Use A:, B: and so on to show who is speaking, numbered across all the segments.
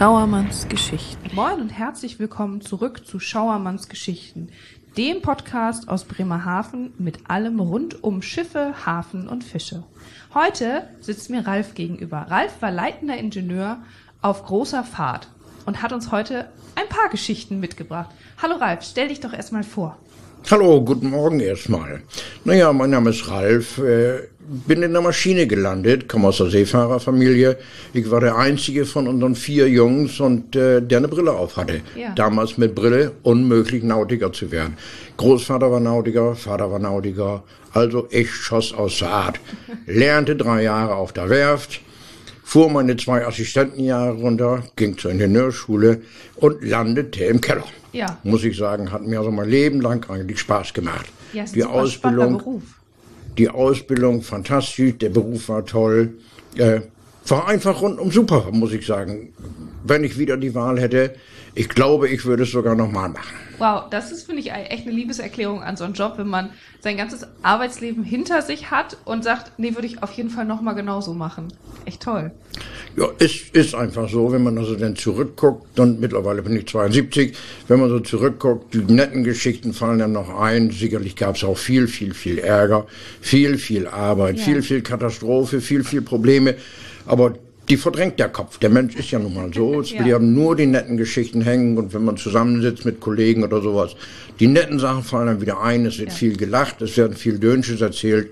A: Schauermanns Geschichten.
B: Moin und herzlich willkommen zurück zu Schauermanns Geschichten, dem Podcast aus Bremerhaven mit allem rund um Schiffe, Hafen und Fische. Heute sitzt mir Ralf gegenüber. Ralf war leitender Ingenieur auf großer Fahrt und hat uns heute ein paar Geschichten mitgebracht. Hallo Ralf, stell dich doch erstmal vor.
C: Hallo, guten Morgen erstmal. Naja, mein Name ist Ralf. Äh, bin in der Maschine gelandet, komme aus der Seefahrerfamilie. Ich war der einzige von unseren vier Jungs und äh, der eine Brille auf hatte.
B: Ja.
C: Damals mit Brille unmöglich Nautiker zu werden. Großvater war Nautiker, Vater war Nautiker. Also ich schoss aus der Art. Lernte drei Jahre auf der Werft, fuhr meine zwei Assistentenjahre runter, ging zur Ingenieurschule und landete im Keller.
B: Ja.
C: Muss ich sagen, hat mir also mein Leben lang eigentlich Spaß gemacht.
B: Ja, ist ein
C: Die
B: spannender
C: Ausbildung,
B: Beruf.
C: die Ausbildung fantastisch, der Beruf war toll. Äh, war einfach rundum super, muss ich sagen. Wenn ich wieder die Wahl hätte, ich glaube, ich würde es sogar nochmal machen.
B: Wow, das ist, finde ich, echt eine Liebeserklärung an so einen Job, wenn man sein ganzes Arbeitsleben hinter sich hat und sagt, nee, würde ich auf jeden Fall nochmal genauso machen. Echt toll.
C: Ja, ist, ist einfach so, wenn man also dann zurückguckt, und mittlerweile bin ich 72, wenn man so zurückguckt, die netten Geschichten fallen dann noch ein. Sicherlich gab es auch viel, viel, viel Ärger, viel, viel Arbeit,
B: Ja.
C: viel, viel Katastrophe, viel, viel Probleme. Aber die verdrängt der Kopf. Der Mensch ist ja nun mal so. Es
B: Ja.
C: bleiben nur die netten Geschichten hängen und wenn man zusammensitzt mit Kollegen oder sowas, die netten Sachen fallen dann wieder ein. Es wird
B: Ja.
C: viel gelacht, es werden viel Dönsches erzählt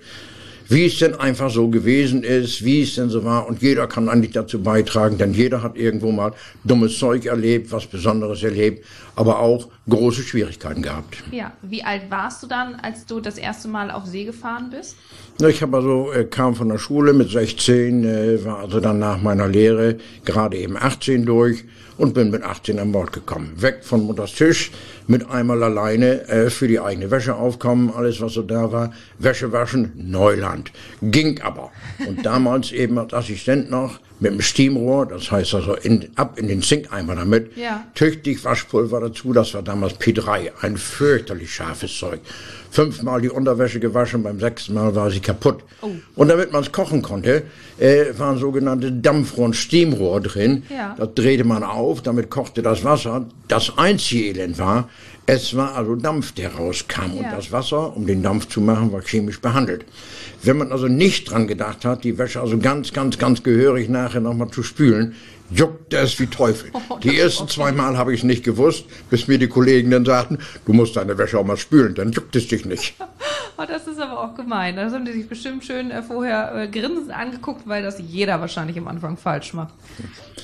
C: wie es denn einfach so gewesen ist, wie es denn so war. Und jeder kann eigentlich dazu beitragen, denn jeder hat irgendwo mal dummes Zeug erlebt, was Besonderes erlebt, aber auch große Schwierigkeiten gehabt.
B: Ja, wie alt warst du dann, als du das erste Mal auf See gefahren bist?
C: Ich habe also äh, kam von der Schule mit 16, äh, war also dann nach meiner Lehre gerade eben 18 durch und bin mit 18 an Bord gekommen. Weg von Mutters Tisch, mit einmal alleine äh, für die eigene Wäsche aufkommen, alles was so da war, Wäsche waschen, Neuland. Ging aber. Und damals eben als Assistent noch mit dem Steamrohr, das heißt also in, ab in den Zinkeimer damit,
B: Ja.
C: tüchtig Waschpulver dazu, das war damals P3, ein fürchterlich scharfes Zeug. Fünfmal die Unterwäsche gewaschen, beim sechsten Mal war sie kaputt.
B: Oh.
C: Und damit man es kochen konnte, äh, waren sogenannte Dampfrohr und Steamrohr drin.
B: Ja.
C: Das drehte man auf, damit kochte das Wasser. Das einzige Elend war, es war also Dampf, der rauskam. Und
B: Ja.
C: das Wasser, um den Dampf zu machen, war chemisch behandelt. Wenn man also nicht dran gedacht hat, die Wäsche also ganz, ganz, ganz gehörig nachher nochmal zu spülen, juckte es wie Teufel.
B: Oh,
C: die ersten
B: okay.
C: zwei Mal habe ich es nicht gewusst, bis mir die Kollegen dann sagten, du musst deine Wäsche auch mal spülen, dann juckt es dich nicht.
B: Oh, das ist aber auch gemein. Das haben die sich bestimmt schön äh, vorher äh, grinsend angeguckt, weil das jeder wahrscheinlich am Anfang falsch macht.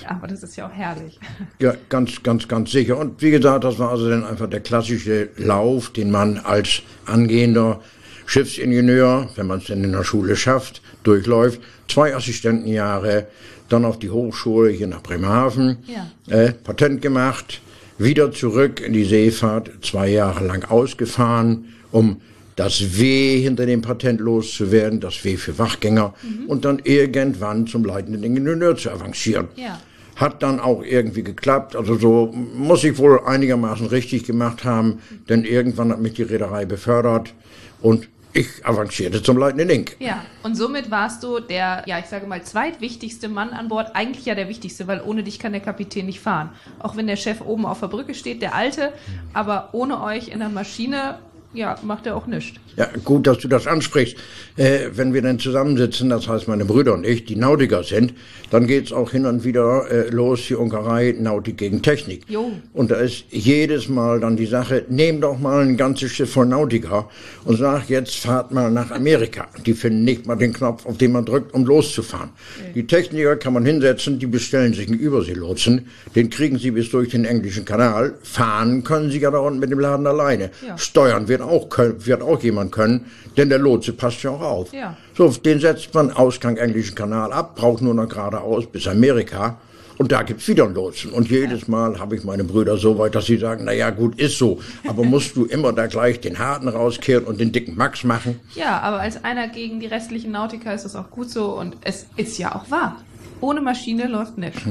B: Aber das ist ja auch herrlich.
C: Ja, ganz, ganz, ganz sicher. Und wie gesagt, das war also dann einfach der klassische Lauf, den man als angehender Schiffsingenieur, wenn man es denn in der Schule schafft, durchläuft. Zwei Assistentenjahre, dann auf die Hochschule hier nach Bremerhaven,
B: Ja.
C: äh, Patent gemacht, wieder zurück in die Seefahrt, zwei Jahre lang ausgefahren, um das W hinter dem Patent loszuwerden, das W für Wachgänger und dann irgendwann zum leitenden Ingenieur zu avancieren.
B: Ja.
C: Hat dann auch irgendwie geklappt. Also so muss ich wohl einigermaßen richtig gemacht haben, denn irgendwann hat mich die Reederei befördert und ich avancierte zum leitenden Ink.
B: Ja, und somit warst du der, ja, ich sage mal, zweitwichtigste Mann an Bord. Eigentlich ja der wichtigste, weil ohne dich kann der Kapitän nicht fahren. Auch wenn der Chef oben auf der Brücke steht, der Alte. Aber ohne euch in der Maschine, ja, macht er auch nichts.
C: Ja, gut, dass du das ansprichst. Äh, wenn wir dann zusammensitzen, das heißt meine Brüder und ich, die Nautiker sind, dann geht's auch hin und wieder äh, los, die Unkerei Nautik gegen Technik.
B: Jo.
C: Und da ist jedes Mal dann die Sache, nehm doch mal ein ganzes Schiff voll Nautiker und sag, jetzt fahrt mal nach Amerika. Die finden nicht mal den Knopf, auf den man drückt, um loszufahren. Die Techniker kann man hinsetzen, die bestellen sich einen Überseelotsen, den kriegen sie bis durch den englischen Kanal. Fahren können sie ja da unten mit dem Laden alleine.
B: Ja.
C: Steuern wird auch, können, wird auch jemand können, denn der Lotse passt ja auch auf.
B: Ja.
C: So, den setzt man Ausgang englischen Kanal ab, braucht nur noch geradeaus bis Amerika. Und da gibt's wieder einen Lotsen. Und jedes Mal habe ich meine Brüder so weit, dass sie sagen, na ja, gut, ist so. Aber musst du immer da gleich den harten rauskehren und den dicken Max machen?
B: Ja, aber als einer gegen die restlichen Nautiker ist das auch gut so und es ist ja auch wahr. Ohne Maschine läuft nichts.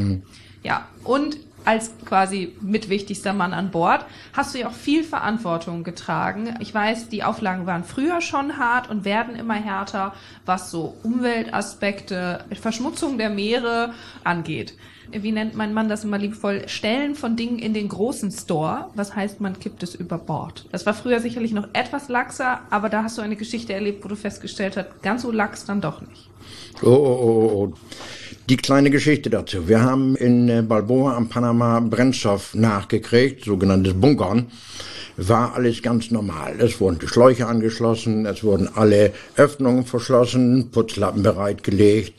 B: Ja, und als quasi mitwichtigster Mann an Bord hast du ja auch viel Verantwortung getragen. Ich weiß, die Auflagen waren früher schon hart und werden immer härter, was so Umweltaspekte, Verschmutzung der Meere angeht. Wie nennt mein Mann das immer liebevoll? Stellen von Dingen in den großen Store. Was heißt, man kippt es über Bord. Das war früher sicherlich noch etwas laxer, aber da hast du eine Geschichte erlebt, wo du festgestellt hast, ganz so lax dann doch nicht.
C: Oh, oh, oh, oh. Die kleine Geschichte dazu. Wir haben in äh, Balboa am Panama Brennstoff nachgekriegt, sogenanntes Bunkern. War alles ganz normal. Es wurden die Schläuche angeschlossen, es wurden alle Öffnungen verschlossen, Putzlappen bereitgelegt,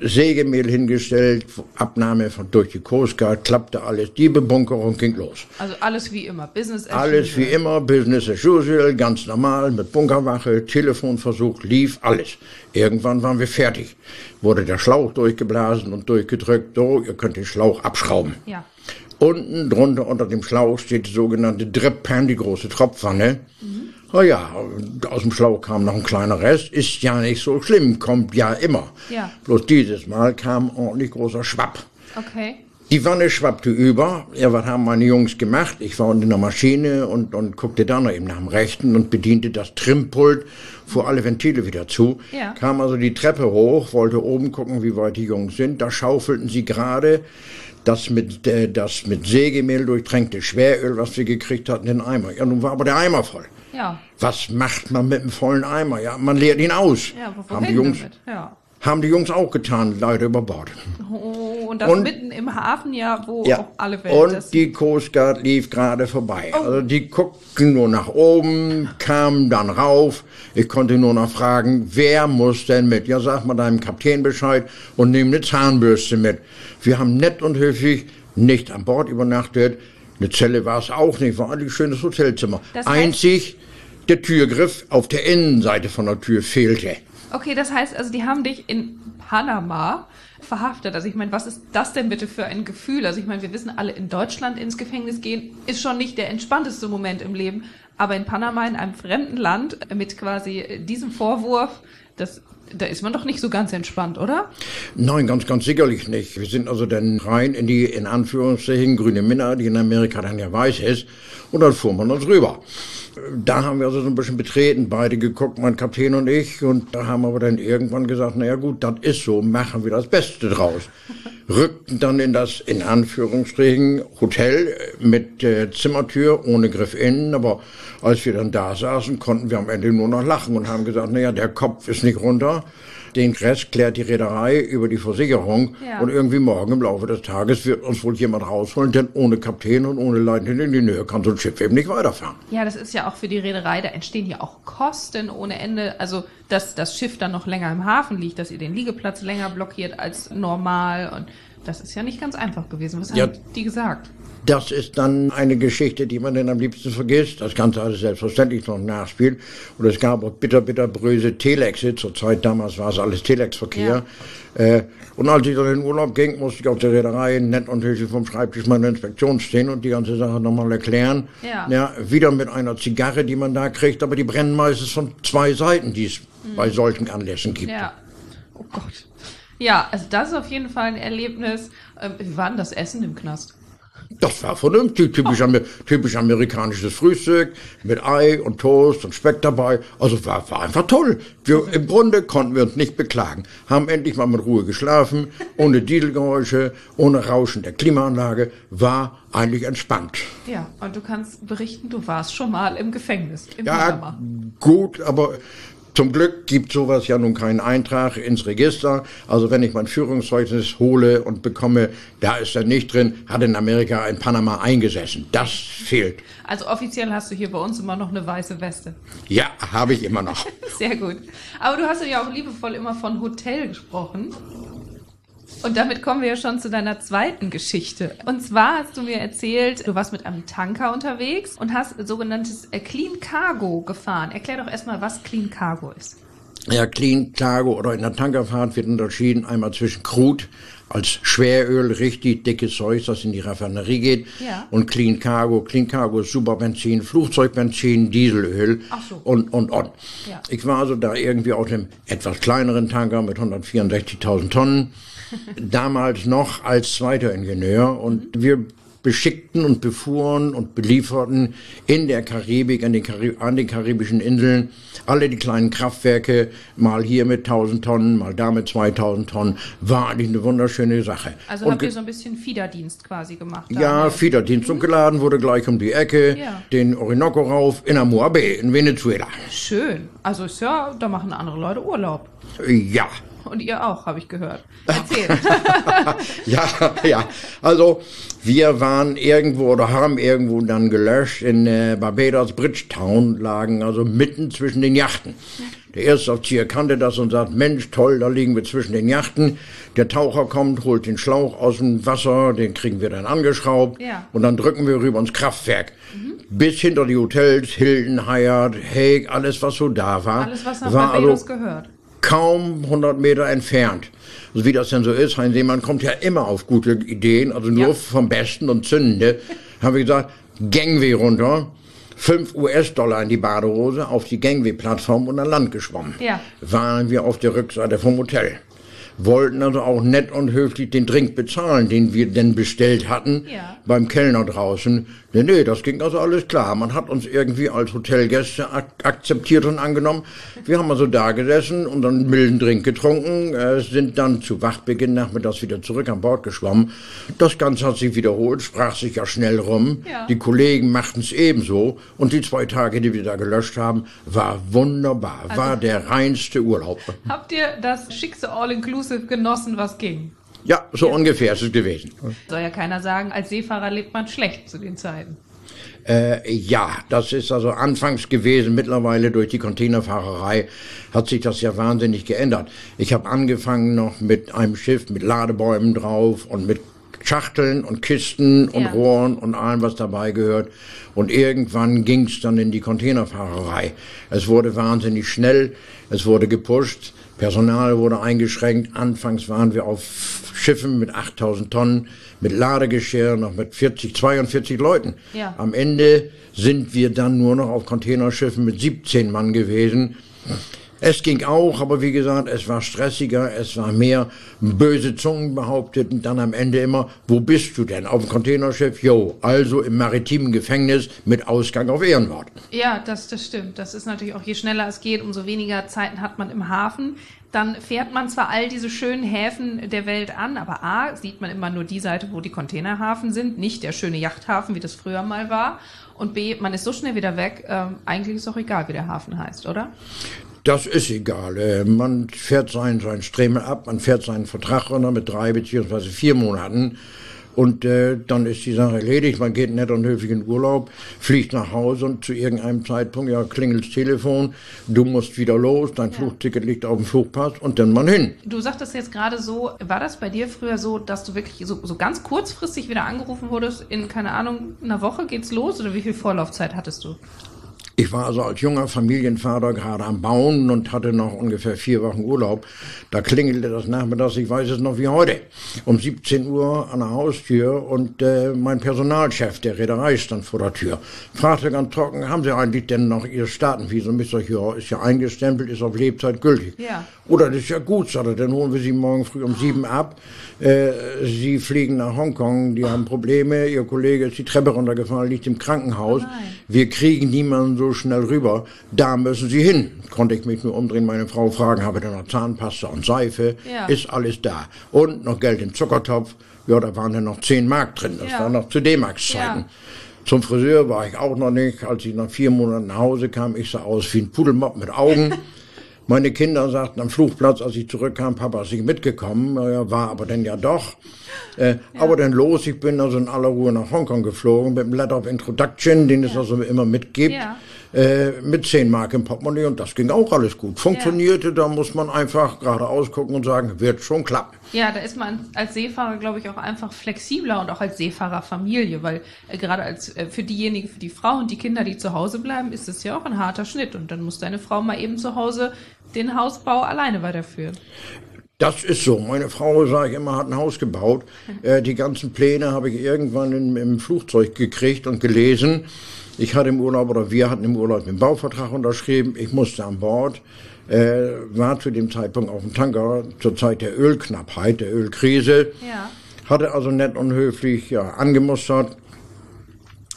C: Sägemehl hingestellt, Abnahme von, durch die Coast Guard, klappte alles, die Bebunkerung ging los.
B: Also alles wie immer, Business
C: as Alles wie immer, Business as usual, ganz normal, mit Bunkerwache, Telefonversuch, lief alles. Irgendwann waren wir fertig. Wurde der Schlauch durchgeblasen und durchgedrückt, so, ihr könnt den Schlauch abschrauben.
B: Ja.
C: Unten drunter unter dem Schlauch steht die sogenannte Drip Pan, die große Tropfwanne. Mhm. Na ja, aus dem Schlauch kam noch ein kleiner Rest, ist ja nicht so schlimm, kommt ja immer.
B: Ja.
C: Bloß dieses Mal kam ein ordentlich großer Schwapp.
B: Okay.
C: Die Wanne schwappte über. Ja, was haben meine Jungs gemacht? Ich war unter der Maschine und, und guckte dann eben nach dem Rechten und bediente das Trimpult, fuhr alle Ventile wieder zu.
B: Ja.
C: Kam also die Treppe hoch, wollte oben gucken, wie weit die Jungs sind. Da schaufelten sie gerade das mit, äh, das mit Sägemehl durchtränkte Schweröl, was wir gekriegt hatten, in den Eimer. Ja, nun war aber der Eimer voll.
B: Ja.
C: Was macht man mit einem vollen Eimer? Ja, man leert ihn aus.
B: Ja,
C: haben die Jungs?
B: Ja.
C: Haben die Jungs auch getan, leider über Bord.
B: Oh, und das und, mitten im Hafen, ja, wo
C: ja,
B: auch alle Welt
C: Und die Coast Guard lief gerade vorbei. Oh. Also die guckten nur nach oben, kamen dann rauf. Ich konnte nur noch fragen, wer muss denn mit? Ja, sag mal deinem Kapitän Bescheid und nimm eine Zahnbürste mit. Wir haben nett und höflich nicht an Bord übernachtet. Eine Zelle war es auch nicht, war ein schönes Hotelzimmer. Das heißt, Einzig der Türgriff auf der Innenseite von der Tür fehlte.
B: Okay, das heißt also, die haben dich in Panama verhaftet. Also ich meine, was ist das denn bitte für ein Gefühl? Also ich meine, wir wissen alle, in Deutschland ins Gefängnis gehen ist schon nicht der entspannteste Moment im Leben, aber in Panama, in einem fremden Land, mit quasi diesem Vorwurf, das da ist man doch nicht so ganz entspannt, oder?
C: Nein, ganz, ganz sicherlich nicht. Wir sind also dann rein in die, in Anführungszeichen, grüne Minna, die in Amerika dann ja weiß ist, und dann fuhr man uns rüber. Da haben wir also so ein bisschen betreten, beide geguckt, mein Kapitän und ich, und da haben wir dann irgendwann gesagt, naja gut, das ist so, machen wir das Beste draus. Rückten dann in das, in Anführungsstrichen, Hotel mit äh, Zimmertür, ohne Griff innen, aber als wir dann da saßen, konnten wir am Ende nur noch lachen und haben gesagt, naja, der Kopf ist nicht runter, den Rest klärt die Reederei über die Versicherung ja. und irgendwie morgen im Laufe des Tages wird uns wohl jemand rausholen, denn ohne Kapitän und ohne Leitenden in die Nähe kann so ein Schiff eben nicht weiterfahren.
B: Ja, das ist ja auch für die Reederei, da entstehen ja auch Kosten ohne Ende. Also, dass das Schiff dann noch länger im Hafen liegt, dass ihr den Liegeplatz länger blockiert als normal und das ist ja nicht ganz einfach gewesen. Was ja, haben die gesagt?
C: Das ist dann eine Geschichte, die man dann am liebsten vergisst. Das Ganze alles selbstverständlich noch nachspielt. Und es gab auch bitter, bitter bröse Telexe. Zur Zeit damals war es alles Telexverkehr. Ja. Äh, und als ich dann in den Urlaub ging, musste ich auf der Reederei nett und höflich vom Schreibtisch meiner Inspektion stehen und die ganze Sache nochmal erklären.
B: Ja.
C: ja. Wieder mit einer Zigarre, die man da kriegt, aber die brennen meistens von zwei Seiten, die es mhm. bei solchen Anlässen gibt.
B: Ja. Oh Gott. Ja, also das ist auf jeden Fall ein Erlebnis. Ähm, wie war denn das Essen im Knast?
C: Das war vernünftig, typisch, oh. typisch amerikanisches Frühstück mit Ei und Toast und Speck dabei. Also war, war einfach toll. Wir, Im Grunde konnten wir uns nicht beklagen. Haben endlich mal mit Ruhe geschlafen, ohne Dieselgeräusche, ohne Rauschen der Klimaanlage. War eigentlich entspannt.
B: Ja, und du kannst berichten, du warst schon mal im Gefängnis. Im
C: ja, Panama. gut, aber zum Glück gibt sowas ja nun keinen Eintrag ins Register. Also wenn ich mein Führungszeugnis hole und bekomme, da ist er nicht drin, hat in Amerika in Panama eingesessen. Das fehlt.
B: Also offiziell hast du hier bei uns immer noch eine weiße Weste.
C: Ja, habe ich immer noch.
B: Sehr gut. Aber du hast ja auch liebevoll immer von Hotel gesprochen. Und damit kommen wir ja schon zu deiner zweiten Geschichte. Und zwar hast du mir erzählt, du warst mit einem Tanker unterwegs und hast sogenanntes äh, Clean Cargo gefahren. Erklär doch erstmal, was Clean Cargo ist.
C: Ja, Clean Cargo oder in der Tankerfahrt wird unterschieden einmal zwischen Crude als Schweröl, richtig dickes Zeug, das in die Raffinerie geht.
B: Ja.
C: Und Clean Cargo. Clean Cargo ist Superbenzin, Flugzeugbenzin, Dieselöl
B: so.
C: und, und, und.
B: Ja.
C: Ich war also da irgendwie auf einem etwas kleineren Tanker mit 164.000 Tonnen. Damals noch als zweiter Ingenieur und wir beschickten und befuhren und belieferten in der Karibik, an den, Karib an den karibischen Inseln, alle die kleinen Kraftwerke, mal hier mit 1000 Tonnen, mal da mit 2000 Tonnen, war eigentlich eine wunderschöne Sache.
B: Also und habt ihr so ein bisschen Fiederdienst quasi gemacht?
C: Ja? Fiederdienst. Mhm. Und geladen wurde gleich um die Ecke, ja. den Orinoco rauf, in Amua Bay, in Venezuela.
B: Schön. Also ist ja, da machen andere Leute Urlaub.
C: Ja,
B: und ihr auch, habe ich gehört. Erzähl.
C: ja, ja. Also wir waren irgendwo oder haben irgendwo dann gelöscht in äh, Barbados Bridgetown, lagen also mitten zwischen den Yachten. Der Erstaufzieher kannte das und sagt, Mensch, toll, da liegen wir zwischen den Yachten. Der Taucher kommt, holt den Schlauch aus dem Wasser, den kriegen wir dann angeschraubt ja. und dann drücken wir rüber ins Kraftwerk. Mhm. Bis hinter die Hotels, Hilton, Hyatt, Hague, alles was so da war.
B: Alles was nach war Barbados also, gehört
C: kaum 100 Meter entfernt. Also wie das denn so ist, Heinz Seemann kommt ja immer auf gute Ideen, also nur ja. vom Besten und Zündende. haben wir gesagt, Gangway runter, 5 US-Dollar in die Badehose, auf die Gangway-Plattform und an Land geschwommen. Ja. Waren wir auf der Rückseite vom Hotel wollten also auch nett und höflich den Drink bezahlen, den wir denn bestellt hatten ja. beim Kellner draußen. Nee, nee, das ging also alles klar. Man hat uns irgendwie als Hotelgäste ak akzeptiert und angenommen. Wir haben also da gesessen und dann einen milden Drink getrunken, äh, sind dann zu Wachtbeginn nachmittags wieder zurück an Bord geschwommen. Das Ganze hat sich wiederholt, sprach sich ja schnell rum. Ja. Die Kollegen machten es ebenso. Und die zwei Tage, die wir da gelöscht haben, war wunderbar. Also war der reinste Urlaub.
B: Habt ihr das schickste All-Inclusive genossen, was ging?
C: Ja, so ja. ungefähr ist es gewesen.
B: Soll ja keiner sagen, als Seefahrer lebt man schlecht zu den Zeiten.
C: Äh, ja, das ist also anfangs gewesen. Mittlerweile durch die Containerfahrerei hat sich das ja wahnsinnig geändert. Ich habe angefangen noch mit einem Schiff mit Ladebäumen drauf und mit Schachteln und Kisten und ja. Rohren und allem, was dabei gehört. Und irgendwann ging es dann in die Containerfahrerei. Es wurde wahnsinnig schnell, es wurde gepusht, Personal wurde eingeschränkt. Anfangs waren wir auf Schiffen mit 8000 Tonnen, mit Ladegeschirr, noch mit 40, 42 Leuten. Ja. Am Ende sind wir dann nur noch auf Containerschiffen mit 17 Mann gewesen. Es ging auch, aber wie gesagt, es war stressiger, es war mehr böse Zungen behaupteten dann am Ende immer, wo bist du denn? Auf dem Containerschiff? Jo, also im maritimen Gefängnis mit Ausgang auf Ehrenwort.
B: Ja, das, das stimmt. Das ist natürlich auch, je schneller es geht, umso weniger Zeiten hat man im Hafen. Dann fährt man zwar all diese schönen Häfen der Welt an, aber A, sieht man immer nur die Seite, wo die Containerhafen sind, nicht der schöne Yachthafen, wie das früher mal war. Und B, man ist so schnell wieder weg, ähm, eigentlich ist auch egal, wie der Hafen heißt, oder?
C: Das ist egal. Äh, man fährt seinen, seinen Stremel ab, man fährt seinen Vertrag runter mit drei beziehungsweise vier Monaten. Und äh, dann ist die Sache erledigt. Man geht nett und höflich in Urlaub, fliegt nach Hause und zu irgendeinem Zeitpunkt ja klingelt das Telefon. Du musst wieder los, dein ja. Flugticket liegt auf dem Flugpass und dann mal hin.
B: Du sagtest jetzt gerade so, war das bei dir früher so, dass du wirklich so, so ganz kurzfristig wieder angerufen wurdest? In keine Ahnung einer Woche geht's los oder wie viel Vorlaufzeit hattest du?
C: Ich war also als junger Familienvater gerade am Bauen und hatte noch ungefähr vier Wochen Urlaub. Da klingelte das nachmittags, ich weiß es noch wie heute, um 17 Uhr an der Haustür und äh, mein Personalchef der Reederei stand vor der Tür. Fragte ganz trocken, haben Sie eigentlich denn noch Ihr Staatenvisum? Sag, ja, ist ja eingestempelt, ist auf Lebzeit gültig. Ja. Oder das ist ja gut, sagt er, dann holen wir Sie morgen früh um sieben ab. Äh, Sie fliegen nach Hongkong, die haben Probleme, Ihr Kollege ist die Treppe runtergefallen, liegt im Krankenhaus. Oh wir kriegen niemanden so so schnell rüber, da müssen Sie hin. Konnte ich mich nur umdrehen, meine Frau fragen, habe ich da noch Zahnpasta und Seife? Ja. Ist alles da. Und noch Geld im Zuckertopf. Ja, da waren dann noch 10 Mark drin. Das ja. war noch zu D-Marks-Zeiten. Ja. Zum Friseur war ich auch noch nicht. Als ich nach vier Monaten nach Hause kam, ich sah aus wie ein Pudelmopp mit Augen. Meine Kinder sagten am Flugplatz, als ich zurückkam, Papa ist nicht mitgekommen, ja, war aber dann ja doch. Äh, ja. Aber dann los, ich bin also in aller Ruhe nach Hongkong geflogen mit dem Letter of Introduction, den ja. es also immer mitgibt. Ja äh, mit 10 Mark im Portemonnaie und das ging auch alles gut. Funktionierte, ja. da muss man einfach geradeaus gucken und sagen, wird schon klappen.
B: Ja, da ist man als Seefahrer, glaube ich, auch einfach flexibler und auch als Seefahrerfamilie, weil äh, gerade als äh, für diejenigen, für die Frau und die Kinder, die zu Hause bleiben, ist es ja auch ein harter Schnitt und dann muss deine Frau mal eben zu Hause den Hausbau alleine weiterführen.
C: Das ist so. Meine Frau, sage ich immer, hat ein Haus gebaut. Äh, die ganzen Pläne habe ich irgendwann in, im Flugzeug gekriegt und gelesen. Ich hatte im Urlaub oder wir hatten im Urlaub den Bauvertrag unterschrieben. Ich musste an Bord, äh, war zu dem Zeitpunkt auf dem Tanker zur Zeit der Ölknappheit, der Ölkrise. Ja. Hatte also nett und höflich ja, angemustert.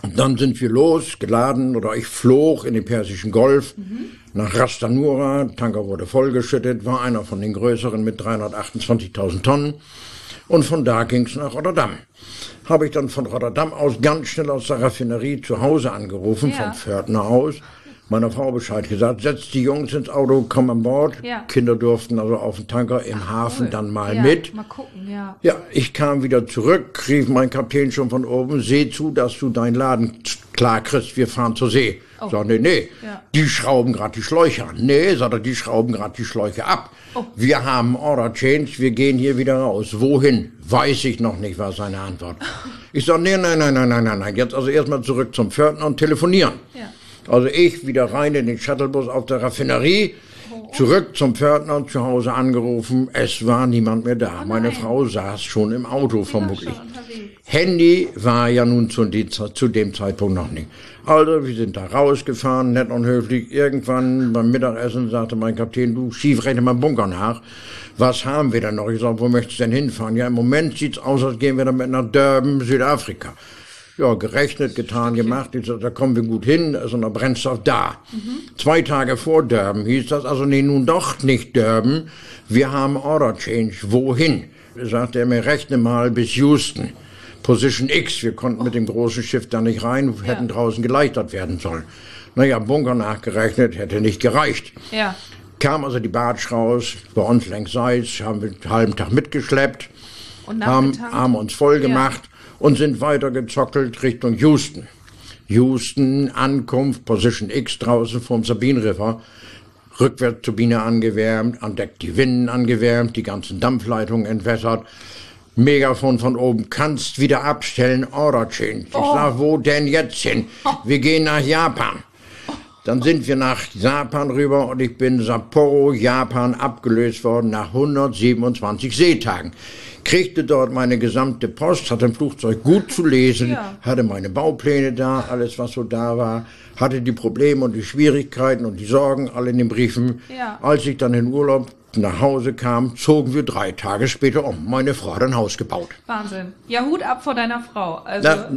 C: Und dann sind wir los, geladen, oder ich flog in den Persischen Golf mhm. nach Rastanura. Tanker wurde vollgeschüttet, war einer von den größeren mit 328.000 Tonnen. Und von da ging's nach Rotterdam. Habe ich dann von Rotterdam aus ganz schnell aus der Raffinerie zu Hause angerufen, ja. vom Pförtner aus meiner Frau Bescheid gesagt, setzt die Jungs ins Auto, komm an Bord. Ja. Kinder durften also auf den Tanker im Ach, Hafen cool. dann mal ja, mit. Mal gucken, ja. Ja, ich kam wieder zurück, rief mein Kapitän schon von oben, seh zu, dass du deinen Laden klar kriegst, wir fahren zur See. Oh. Sag, nee, nee, ja. die schrauben gerade die Schläuche an. Nee, sagt er, die schrauben gerade die Schläuche ab. Oh. Wir haben Order Change, wir gehen hier wieder raus. Wohin? Weiß ich noch nicht, war seine Antwort. Ich sag, nee, nein, nein, nein, nein, nein, nein, jetzt also erstmal zurück zum Pförtner und telefonieren. Ja. Also ich wieder rein in den Shuttlebus auf der Raffinerie, zurück zum Pförtner zu Hause angerufen. Es war niemand mehr da. Oh Meine Frau saß schon im Auto vermutlich. Handy war ja nun zu, zu, dem Zeitpunkt noch nicht. Also, wir sind da rausgefahren, nett und höflich. Irgendwann beim Mittagessen sagte mein Kapitän, du schief rechne mal Bunker nach. Was haben wir denn noch? Ich sag, wo möchtest du denn hinfahren? Ja, im Moment sieht's aus, als gehen wir damit nach Durban, Südafrika ja, gerechnet, getan, gemacht. Ich sag, da kommen wir gut hin, da ist noch Brennstoff da. Mhm. Zwei Tage vor Durban hieß das, also nee, nun doch nicht Durban. Wir haben Order Change. Wohin? Sagt er mir, rechne mal bis Houston. Position X. Wir konnten oh. mit dem großen Schiff da nicht rein, hätten ja. draußen geleitet werden sollen. Naja, Bunker nachgerechnet, hätte nicht gereicht. Ja. Kam also die Bartsch raus, bei uns längs Seils, haben wir einen halben Tag mitgeschleppt, haben, haben uns voll gemacht. Ja und sind weitergezockelt Richtung Houston. Houston, Ankunft, Position X draußen vom Sabine River. Rückwärtsturbine angewärmt, an Deck die Winden angewärmt, die ganzen Dampfleitungen entwässert. Megafon von oben, kannst wieder abstellen, Order Change. Ich oh. sag, wo denn jetzt hin? Wir gehen nach Japan. Dann sind wir nach Japan rüber und ich bin Sapporo, Japan, abgelöst worden nach 127 Seetagen kriegte dort meine gesamte Post, hatte im Flugzeug gut zu lesen, ja. hatte meine Baupläne da, alles was so da war, hatte die Probleme und die Schwierigkeiten und die Sorgen alle in den Briefen. Ja. Als ich dann in Urlaub nach Hause kam, zogen wir drei Tage später um. Meine Frau hat ein Haus gebaut.
B: Wahnsinn. Ja, Hut ab vor deiner Frau. Also, Na,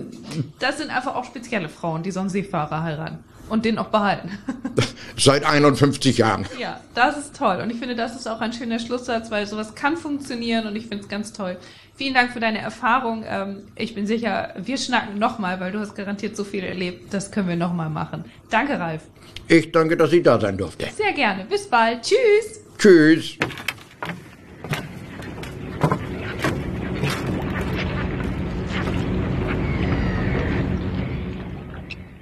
B: das sind einfach auch spezielle Frauen, die so einen Seefahrer heiraten und den auch behalten.
C: Seit 51 Jahren.
B: Ja, das ist toll. Und ich finde, das ist auch ein schöner Schlusssatz, weil sowas kann funktionieren und ich finde es ganz toll. Vielen Dank für deine Erfahrung. Ähm, ich bin sicher, wir schnacken nochmal, weil du hast garantiert so viel erlebt. Das können wir nochmal machen. Danke, Ralf.
C: Ich danke, dass ich da sein durfte.
B: Sehr gerne. Bis bald. Tschüss.
C: Tschüss.